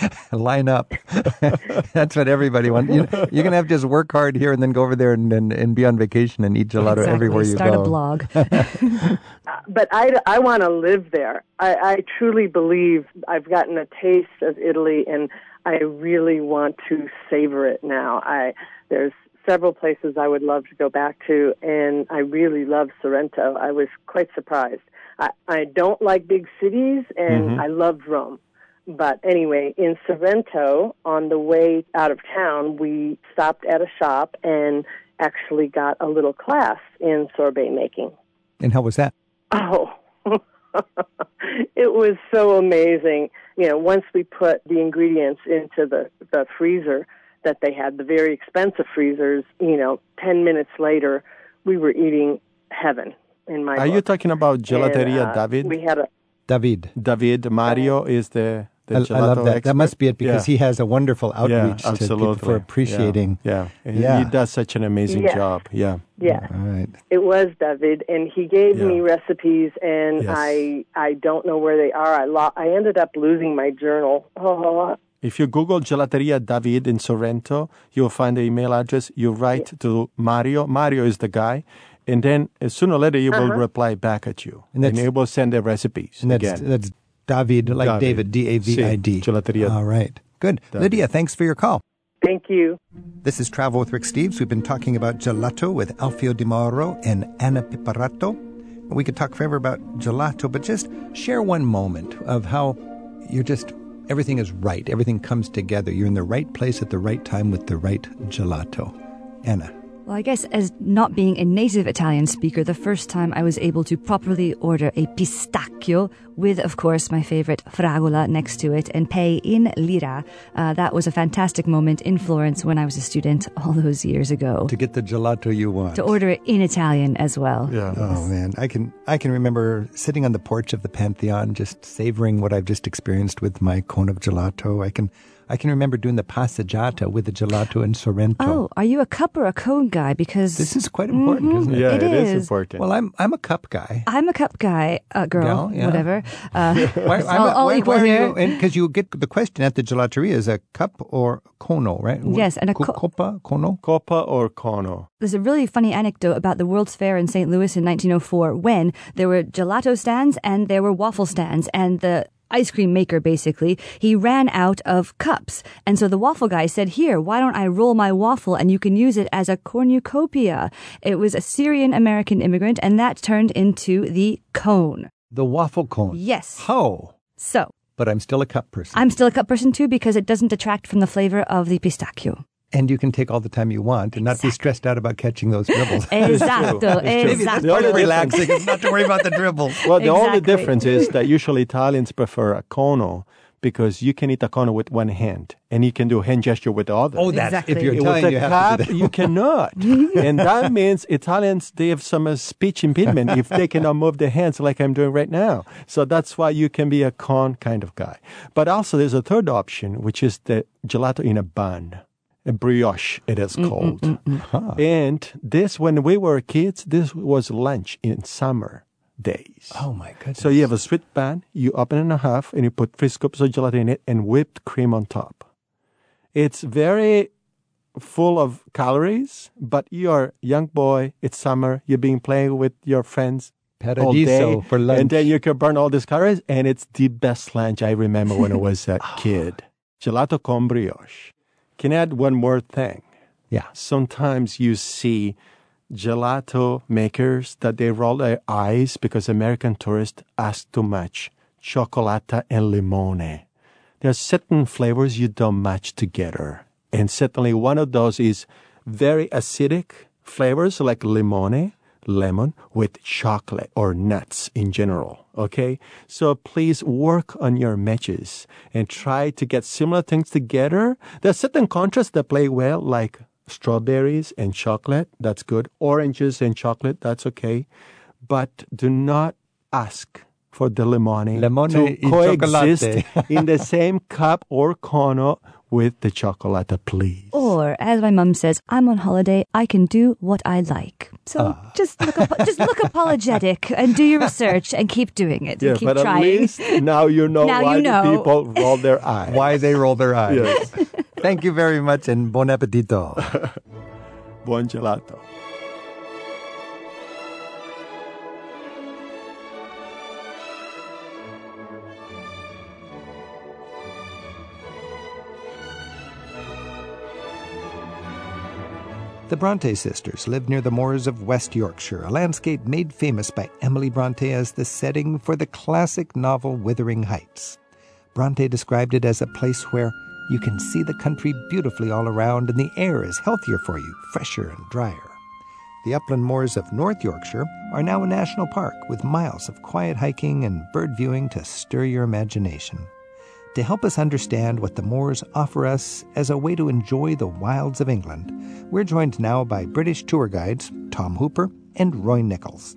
line up. That's what everybody wants. You know, you're gonna have to just work hard here and then go over there and, and, and be on vacation and eat gelato Exactly. everywhere you Start go. Start a blog. but I, I want to live there. I, I truly believe I've gotten a taste of Italy, and I really want to savor it now. I there's several places I would love to go back to, and I really love Sorrento. I was quite surprised. I, I don't like big cities, and Mhm. I loved Rome. But anyway, in Sorrento, on the way out of town, we stopped at a shop and actually got a little class in sorbet making. And how was that? Oh, it was so amazing. You know, once we put the ingredients into the, the freezer that they had, the very expensive freezers, you know, 10 minutes later, we were eating heaven in my Are you talking about Gelateria And, uh, David? We had a, David. David Mario is the, the I, gelato I love that. expert? That must be it because Yeah. he has a wonderful outreach yeah, to people for appreciating. Yeah, yeah. He- Yeah. he does such an amazing Yes. job. Yeah. yeah, All right. it was David, and he gave Yeah. me recipes, and Yes. I I don't know where they are. I lo- I ended up losing my journal. Oh, If you Google Gelateria David in Sorrento, you'll find the email address. You write to Mario. Mario is the guy. And then uh, sooner or later, he will Uh-huh. reply back at you. And And, he will send the recipes And that's again. that's David, like David. David, D A V I D. Sì, Gelateria. All right. Good. David. Lydia, thanks for your call. thank you. This is Travel with Rick Steves. We've been talking about gelato with Alfio Di Mauro and Anna Piperato. We could talk forever about gelato, but just share one moment of how you're just, everything is right. Everything comes together. You're in the right place at the right time with the right gelato. Anna. Well, I guess as not being a native Italian speaker, the first time I was able to properly order a pistacchio with, of course, my favorite fragola next to it and pay in lira. Uh, that was a fantastic moment in Florence when I was a student all those years ago. To get the gelato you want. To order it in Italian as well. yeah. Oh man, I can I can remember sitting on the porch of the Pantheon, just savoring what I've just experienced with my cone of gelato. I can I can remember doing the passeggiata with the gelato in Sorrento. Oh, are you a cup or a cone guy? Because This is quite important, isn't it? Yeah, It it is. is. important. Well, I'm I'm a cup guy. I'm a cup guy, uh, girl, Gal, yeah. whatever. Uh, Why, I'm all, a- all why- equal why here. Because you, get the question at the gelateria is a cup or cono, right? Yes, and a Co- co- copa, cono. Copa or Cono? There's a really funny anecdote about the World's Fair in St. Louis in 1904 when there were gelato stands and there were waffle stands and the ice cream maker basically he ran out of cups and so the waffle guy said here why don't i roll my waffle and you can use it as a cornucopia it was a syrian american immigrant and that turned into the cone The waffle cone. yes How? so But I'm still a cup person. i'm still a cup person too because it doesn't detract from the flavor of the pistachio and you can take all the time you want and not be stressed out about catching those dribbles. Esatto, Maybe that's. The part only of relaxing is not to worry about the dribbles. Well, the only difference is that usually Italians prefer a cono because you can eat a cono with one hand and you can do a hand gesture with the other. Oh, that's Exactly. if you're With Italian, the you have cup, to do that. you cannot. and that means Italians, they have some uh, speech impediment if they cannot move their hands like I'm doing right now. So that's why you can be a con kind of guy. But also there's a third option, which is the gelato in a bun. A brioche, it is mm, mm, called. Mm, and this, when we were kids, this was lunch in summer days. Oh my goodness. So you have a sweet pan, you open it in half, and you put three scoops of gelato in it and whipped cream on top. It's very full of calories, but you're a young boy, it's summer, you're being playing with your friends all day, for lunch. and then you can burn all these calories, and it's the best lunch I remember when I was a ah. kid. Gelato con brioche. Can I add one more thing? yeah. sometimes you see gelato makers that they roll their eyes because American tourists ask too much. Chocolata and limone. There are certain flavors you don't match together. And certainly one of those is very acidic flavors like limone, lemon, with chocolate or nuts in general. Okay? So please work on your matches and try to get similar things together. There are certain contrasts that play well, like strawberries and chocolate. That's good. Oranges and chocolate. That's okay. But do not ask for the limone, Limone to coexist in the same cup or cono with the chocolate, please. Or, as my mum says, I'm on holiday. I can do what I like. So Ah. just look, ap- just look apologetic and do your research and keep doing it. Yeah, and keep but trying. at least now you know Now why you know. people roll their eyes. Why they roll their eyes. Yes. Thank you very much and bon appetito. Buon gelato. The Bronte sisters lived near the moors of West Yorkshire, a landscape made famous by Emily Bronte as the setting for the classic novel Wuthering Heights. Bronte described it as a place where you can see the country beautifully all around and the air is healthier for you, fresher and drier. The upland moors of North Yorkshire are now a national park with miles of quiet hiking and bird viewing to stir your imagination. To help us understand what the moors offer us as a way to enjoy the wilds of England, we're joined now by British tour guides Tom Hooper and Roy Nichols.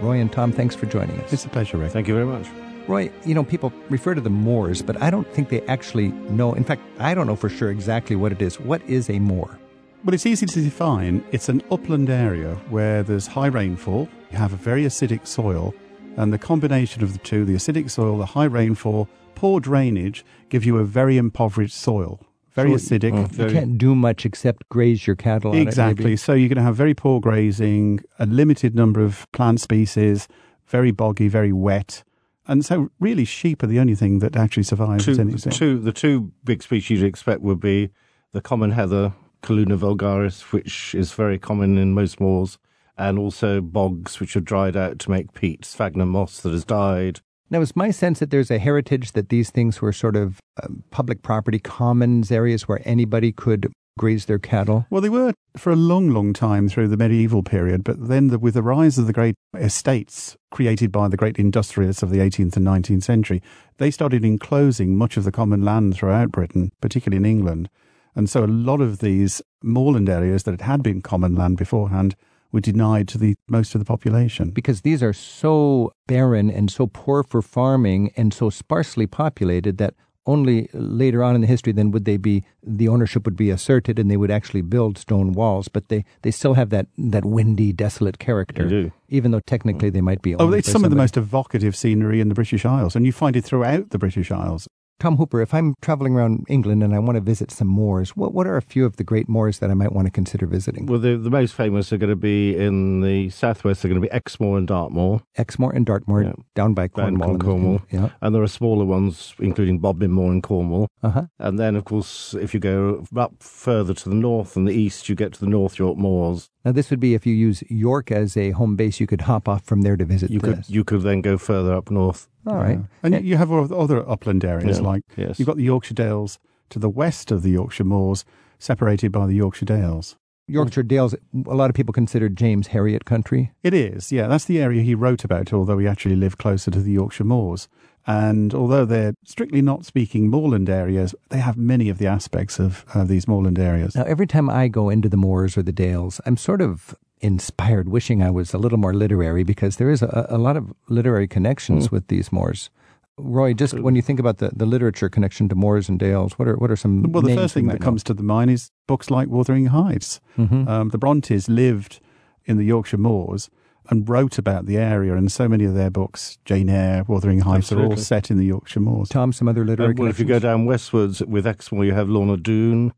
Roy and Tom, thanks for joining us. It's a pleasure, Rick. Thank you very much. Roy, you know, people refer to the moors, but I don't think they actually know. In fact, I don't know for sure exactly what it is. What is a moor? Well, it's easy to define. It's an upland area where there's high rainfall, you have a very acidic soil, and the combination of the two, the acidic soil, the high rainfall, poor drainage, give you a very impoverished soil. Very So acidic. Mm. You very- can't do much except graze your cattle on it, Exactly. maybe. so you're going to have very poor grazing, a limited number of plant species, very boggy, very wet. And so, really, sheep are the only thing that actually survives. Two, at any stage. two, the two big species you'd expect would be the common heather, Calluna vulgaris, which is very common in most moors, and also bogs, which are dried out to make peat, sphagnum moss that has died. Now, it's my sense that there's a heritage that these things were sort of um, public property, commons, areas where anybody could graze their cattle. Well, they were for a long, long time through the medieval period, but then the, with the rise of the great estates created by the great industrialists of the 18th and 19th century, they started enclosing much of the common land throughout Britain, particularly in England. And so a lot of these moorland areas that had been common land beforehand were denied to the most of the population. Because these are so barren and so poor for farming and so sparsely populated that only later on in the history then would they be the ownership would be asserted and they would actually build stone walls but they they still have that that windy desolate character They do. even though technically they might be Oh, it's by some of the most evocative scenery in the British Isles, and you find it throughout the British Isles. Tom Hooper, if I'm traveling around England and I want to visit some moors, what, what are a few of the great moors that I might want to consider visiting? Well, the, the most famous are going to be in the southwest, they're going to be Exmoor and Dartmoor. Exmoor and Dartmoor, Yeah. down by Cornwall. and- Cornwall. Yeah. And there are smaller ones, including Bodmin Moor in Cornwall. Uh-huh. And then, of course, if you go up further to the north and the east, you get to the North York Moors. Now, this would be if you use York as a home base, you could hop off from there to visit You could you could then go further up north. All right. And you have other other upland areas Yeah, like yes. you've got the Yorkshire Dales to the west of the Yorkshire Moors, separated by the Yorkshire Dales. Yorkshire Dales, a lot of people consider James Herriot country. It is, yeah. That's the area he wrote about, although he actually lived closer to the Yorkshire Moors. And although they're strictly not speaking moorland areas, they have many of the aspects of uh, these moorland areas. Now, every time I go into the moors or the dales, I'm sort of inspired, wishing I was a little more literary because there is a, a lot of literary connections with these moors. Roy, just when you think about the, the literature connection to moors and dales, what are what are some Well, the names first thing that know? comes to the mind is books like Wuthering Heights. Mhm. Um, the Brontes lived in the Yorkshire Moors and wrote about the area, and so many of their books, Jane Eyre, Wuthering Heights, are all set in the Yorkshire Moors. Tom, some other literary Uh, well, if you go down westwards with Exmoor, you have Lorna Doone,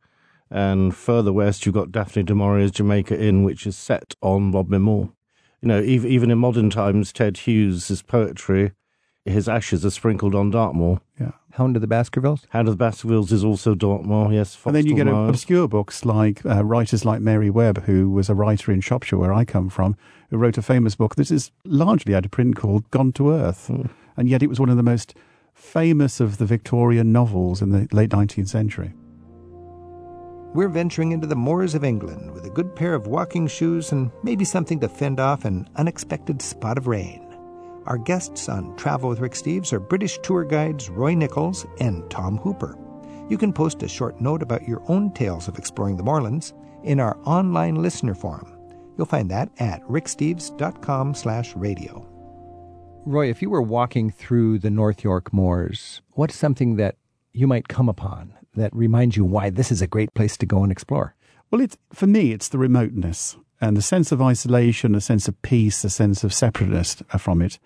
and further west you've got Daphne du Maurier's Jamaica Inn, which is set on Bodmin Moor. You know, even, even in modern times, Ted Hughes' poetry, his ashes are sprinkled on Dartmoor. Yeah. Hound of the Baskervilles? Hound of the Baskervilles is also Dartmoor, yes. And then you get Foxtel obscure books like uh, writers like Mary Webb, who was a writer in Shropshire, where I come from, who wrote a famous book that is largely out of print called Gone to Earth. Hmm. And yet it was one of the most famous of the Victorian novels in the late 19th century. We're venturing into the moors of England with a good pair of walking shoes and maybe something to fend off an unexpected spot of rain. Our guests on Travel with Rick Steves are British tour guides Roy Nichols and Tom Hooper. You can post a short note about your own tales of exploring the moorlands in our online listener forum. You'll find that at ricksteves.com slash radio. Roy, if you were walking through the North York moors, what's something that you might come upon that reminds you why this is a great place to go and explore? Well, it's for me, it's the remoteness and the sense of isolation, a sense of peace, a sense of separateness uh, from it.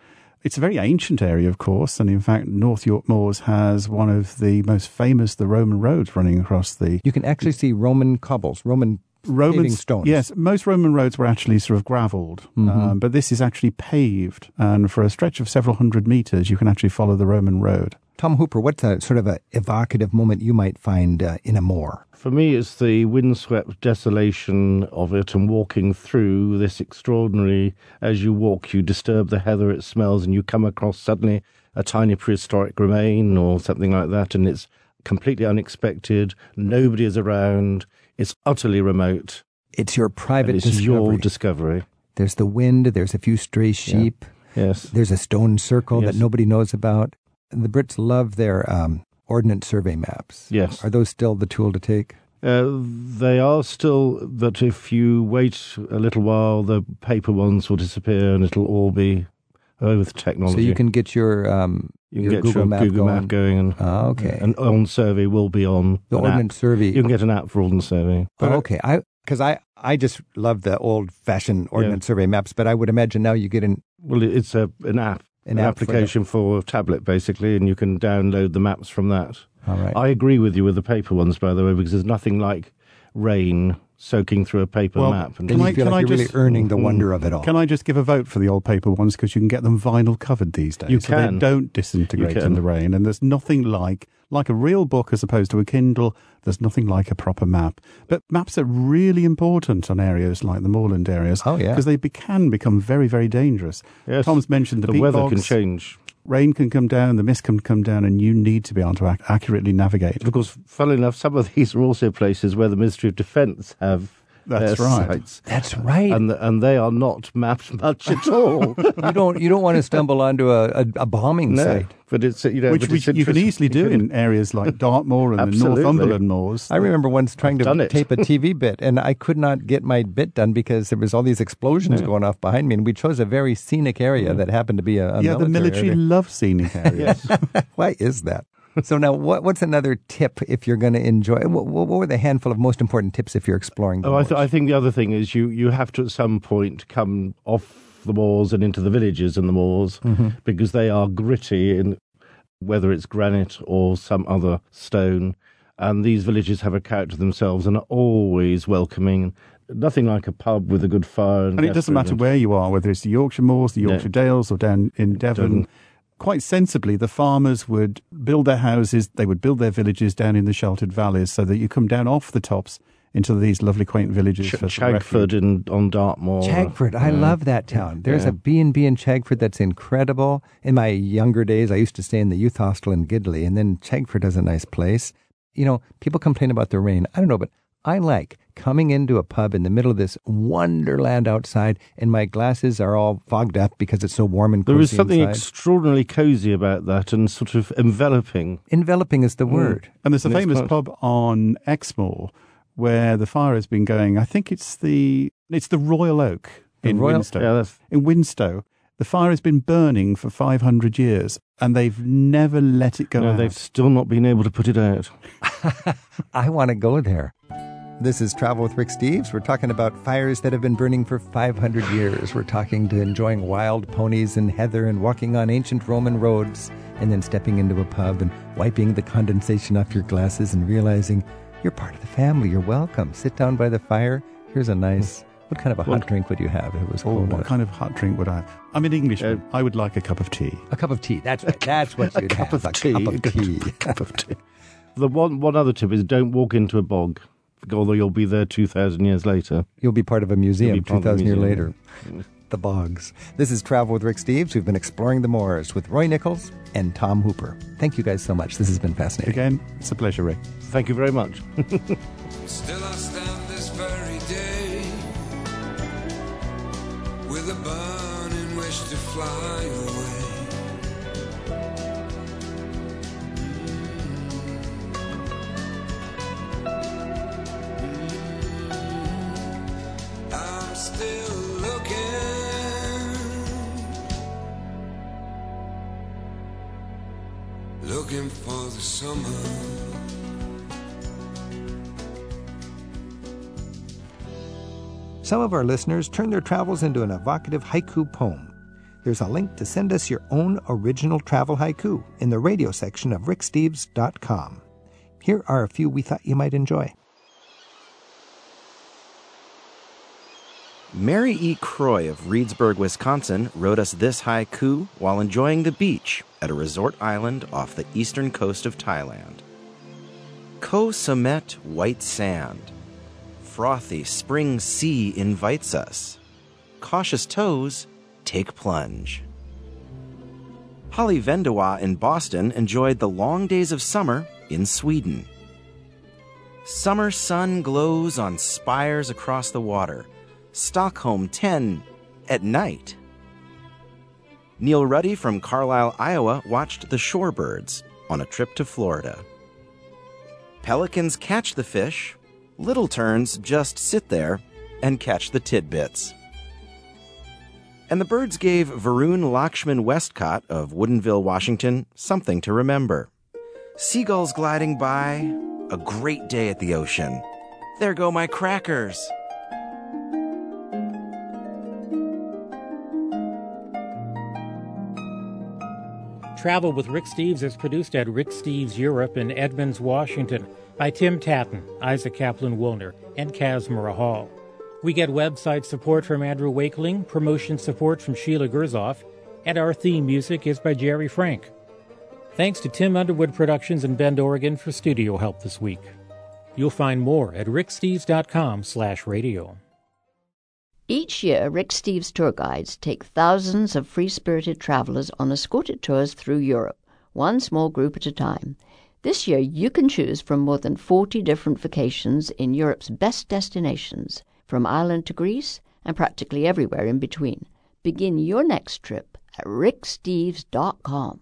It's a very ancient area, of course, and in fact, North York Moors has one of the most famous, the Roman roads running across the. You can actually see Roman cobbles, Roman Roman paving stones. Yes, most Roman roads were actually sort of gravelled, Mhm. um, but this is actually paved, and for a stretch of several hundred meters, you can actually follow the Roman road. Tom Hooper, what's a sort of a evocative moment you might find uh, in a moor? For me, it's the windswept desolation of it and walking through this extraordinary. As you walk, you disturb the heather, it smells, and you come across suddenly a tiny prehistoric remain or something like that, and it's completely unexpected. Nobody is around. It's utterly remote. It's your private it's discovery. your discovery. There's the wind, there's a few stray sheep, Yes. there's a stone circle that nobody knows about. The Brits love their um, ordnance survey maps. Yes. Are those still the tool to take? Uh, they are still, but if you wait a little while, the paper ones will disappear and it'll all be over with technology. So you can get your um, You can your get Google your map Google going. map going, and Ah, okay. and on survey will be on The an Ordnance. Survey. You can get an app for Ordnance Survey. Oh, okay, I because I I just love the old fashioned ordnance survey maps, but I would imagine now you get an Well, it's a an app, An an, app for the- application for, a tablet basically, and you can download the maps from that. All right. I agree with you with the paper ones, by the way, because there's nothing like rain soaking through a paper Well, map. Then you feel like you're really earning the mm-hmm. wonder of it all. Can I just give a vote for the old paper ones because you can get them vinyl covered these days. You so they can. don't disintegrate You in the rain, and there's nothing like like a real book as opposed to a Kindle. There's nothing like a proper map. But maps are really important on areas like the moorland areas. Oh, yeah. because they be, can become very very dangerous. Yes. Tom's mentioned the, the peat weather can change. Rain can come down, the mist can come down, and you need to be able to ac- accurately navigate. Of course, funnily enough, some of these are also places where the Ministry of Defence have That's right. sites. That's right. and and they are not mapped much at all. you don't you don't want to stumble onto a, a, a bombing no, site. but it's you know Which we, you can easily do in areas like Dartmoor and the Northumberland moors. I remember once trying to tape a TV bit, and I could not get my bit done because there was all these explosions going off behind me, and we chose a very scenic area that happened to be a, a yeah, the military area. love scenic areas. Why is that? So now, what, what's another tip if you're going to enjoy? What, what were the handful of most important tips if you're exploring? The Oh, I, th- moors? I think the other thing is you you have to at some point come off the moors and into the villages and the moors Mm-hmm. because they are gritty in whether it's granite or some other stone. And these villages have a character themselves and are always welcoming. Nothing like a pub with a good fire. And, And it doesn't matter restaurant. where you are, whether it's the Yorkshire Moors, the Yeah. Yorkshire Dales, or down in Devon. Devon. Quite sensibly, the farmers would build their houses, they would build their villages down in the sheltered valleys so that you come down off the tops into these lovely, quaint villages. Ch- for Chagford and on Dartmoor. Chagford, I Yeah. love that town. There's Yeah. a B and B in Chagford that's incredible. In my younger days, I used to stay in the youth hostel in Gidleigh, and then Chagford is a nice place. You know, people complain about the rain. I don't know, but I like coming into a pub in the middle of this wonderland outside, and my glasses are all fogged up because it's so warm and cozy There is something inside. extraordinarily cosy about that and sort of enveloping. Enveloping is the Mm. word. And there's a And famous quite- pub on Exmoor where the fire has been going. I think it's the it's the Royal Oak The in Royal- Winsford. Yeah, that's, in Winsford. The fire has been burning for 500 years and they've never let it go no, out. they've still not been able to put it out. I want to go there. This is Travel with Rick Steves. We're talking about fires that have been burning for 500 years. We're talking to enjoying wild ponies and heather and walking on ancient Roman roads and then stepping into a pub and wiping the condensation off your glasses and realizing you're part of the family. You're welcome. Sit down by the fire. Here's a nice. What kind of a hot What- drink would you have it was Oh, cold? what out? kind of hot drink would I have? I'm an Englishman. Uh, I would like a cup of tea. A cup of tea. That's right. That's what you'd cup have. of a tea. cup of tea. A cup of tea. The one one other tip is don't walk into a bog, although you'll be there two thousand years later. You'll be part of a museum You'll be part of a 2,000 years later. The bogs. This is Travel with Rick Steves. We've been exploring the moors with Roy Nichols and Tom Hooper. Thank you guys so much. This has been fascinating. Again, it's a pleasure, Rick. Thank you very much. Still I stand this very day with a burning wish to fly away. Some of our listeners turn their travels into an evocative haiku poem. There's a link to send us your own original travel haiku in the radio section of ricksteves.com. Here are a few we thought you might enjoy. Mary E. Croy of Reedsburg, Wisconsin, wrote us this haiku while enjoying the beach at a resort island off the eastern coast of Thailand. Koh Samet white sand. Frothy spring sea invites us. Cautious toes, take plunge. Holly Vendawa in Boston enjoyed the long days of summer in Sweden. Summer sun glows on spires across the water. Stockholm 10 at night. Neil Ruddy from Carlisle, Iowa watched the shorebirds on a trip to Florida. Pelicans catch the fish, little terns just sit there and catch the tidbits. And the birds gave Varun Lakshman Westcott of Woodinville, Washington, something to remember. Seagulls gliding by, a great day at the ocean. There go my crackers. Travel with Rick Steves is produced at Rick Steves Europe in Edmonds, Washington by Tim Tattan, Isaac Kaplan Woolner, and Kazmira Hall. We get website support from Andrew Wakeling, promotion support from Sheila Gerzoff, and our theme music is by Jerry Frank. Thanks to Tim Underwood Productions in Bend, Oregon for studio help this week. You'll find more at ricksteves.com slash radio. Each year, Rick Steves tour guides take thousands of free spirited travelers on escorted tours through Europe, one small group at a time. This year, you can choose from more than 40 different vacations in Europe's best destinations, from Ireland to Greece and practically everywhere in between. Begin your next trip at ricksteves.com.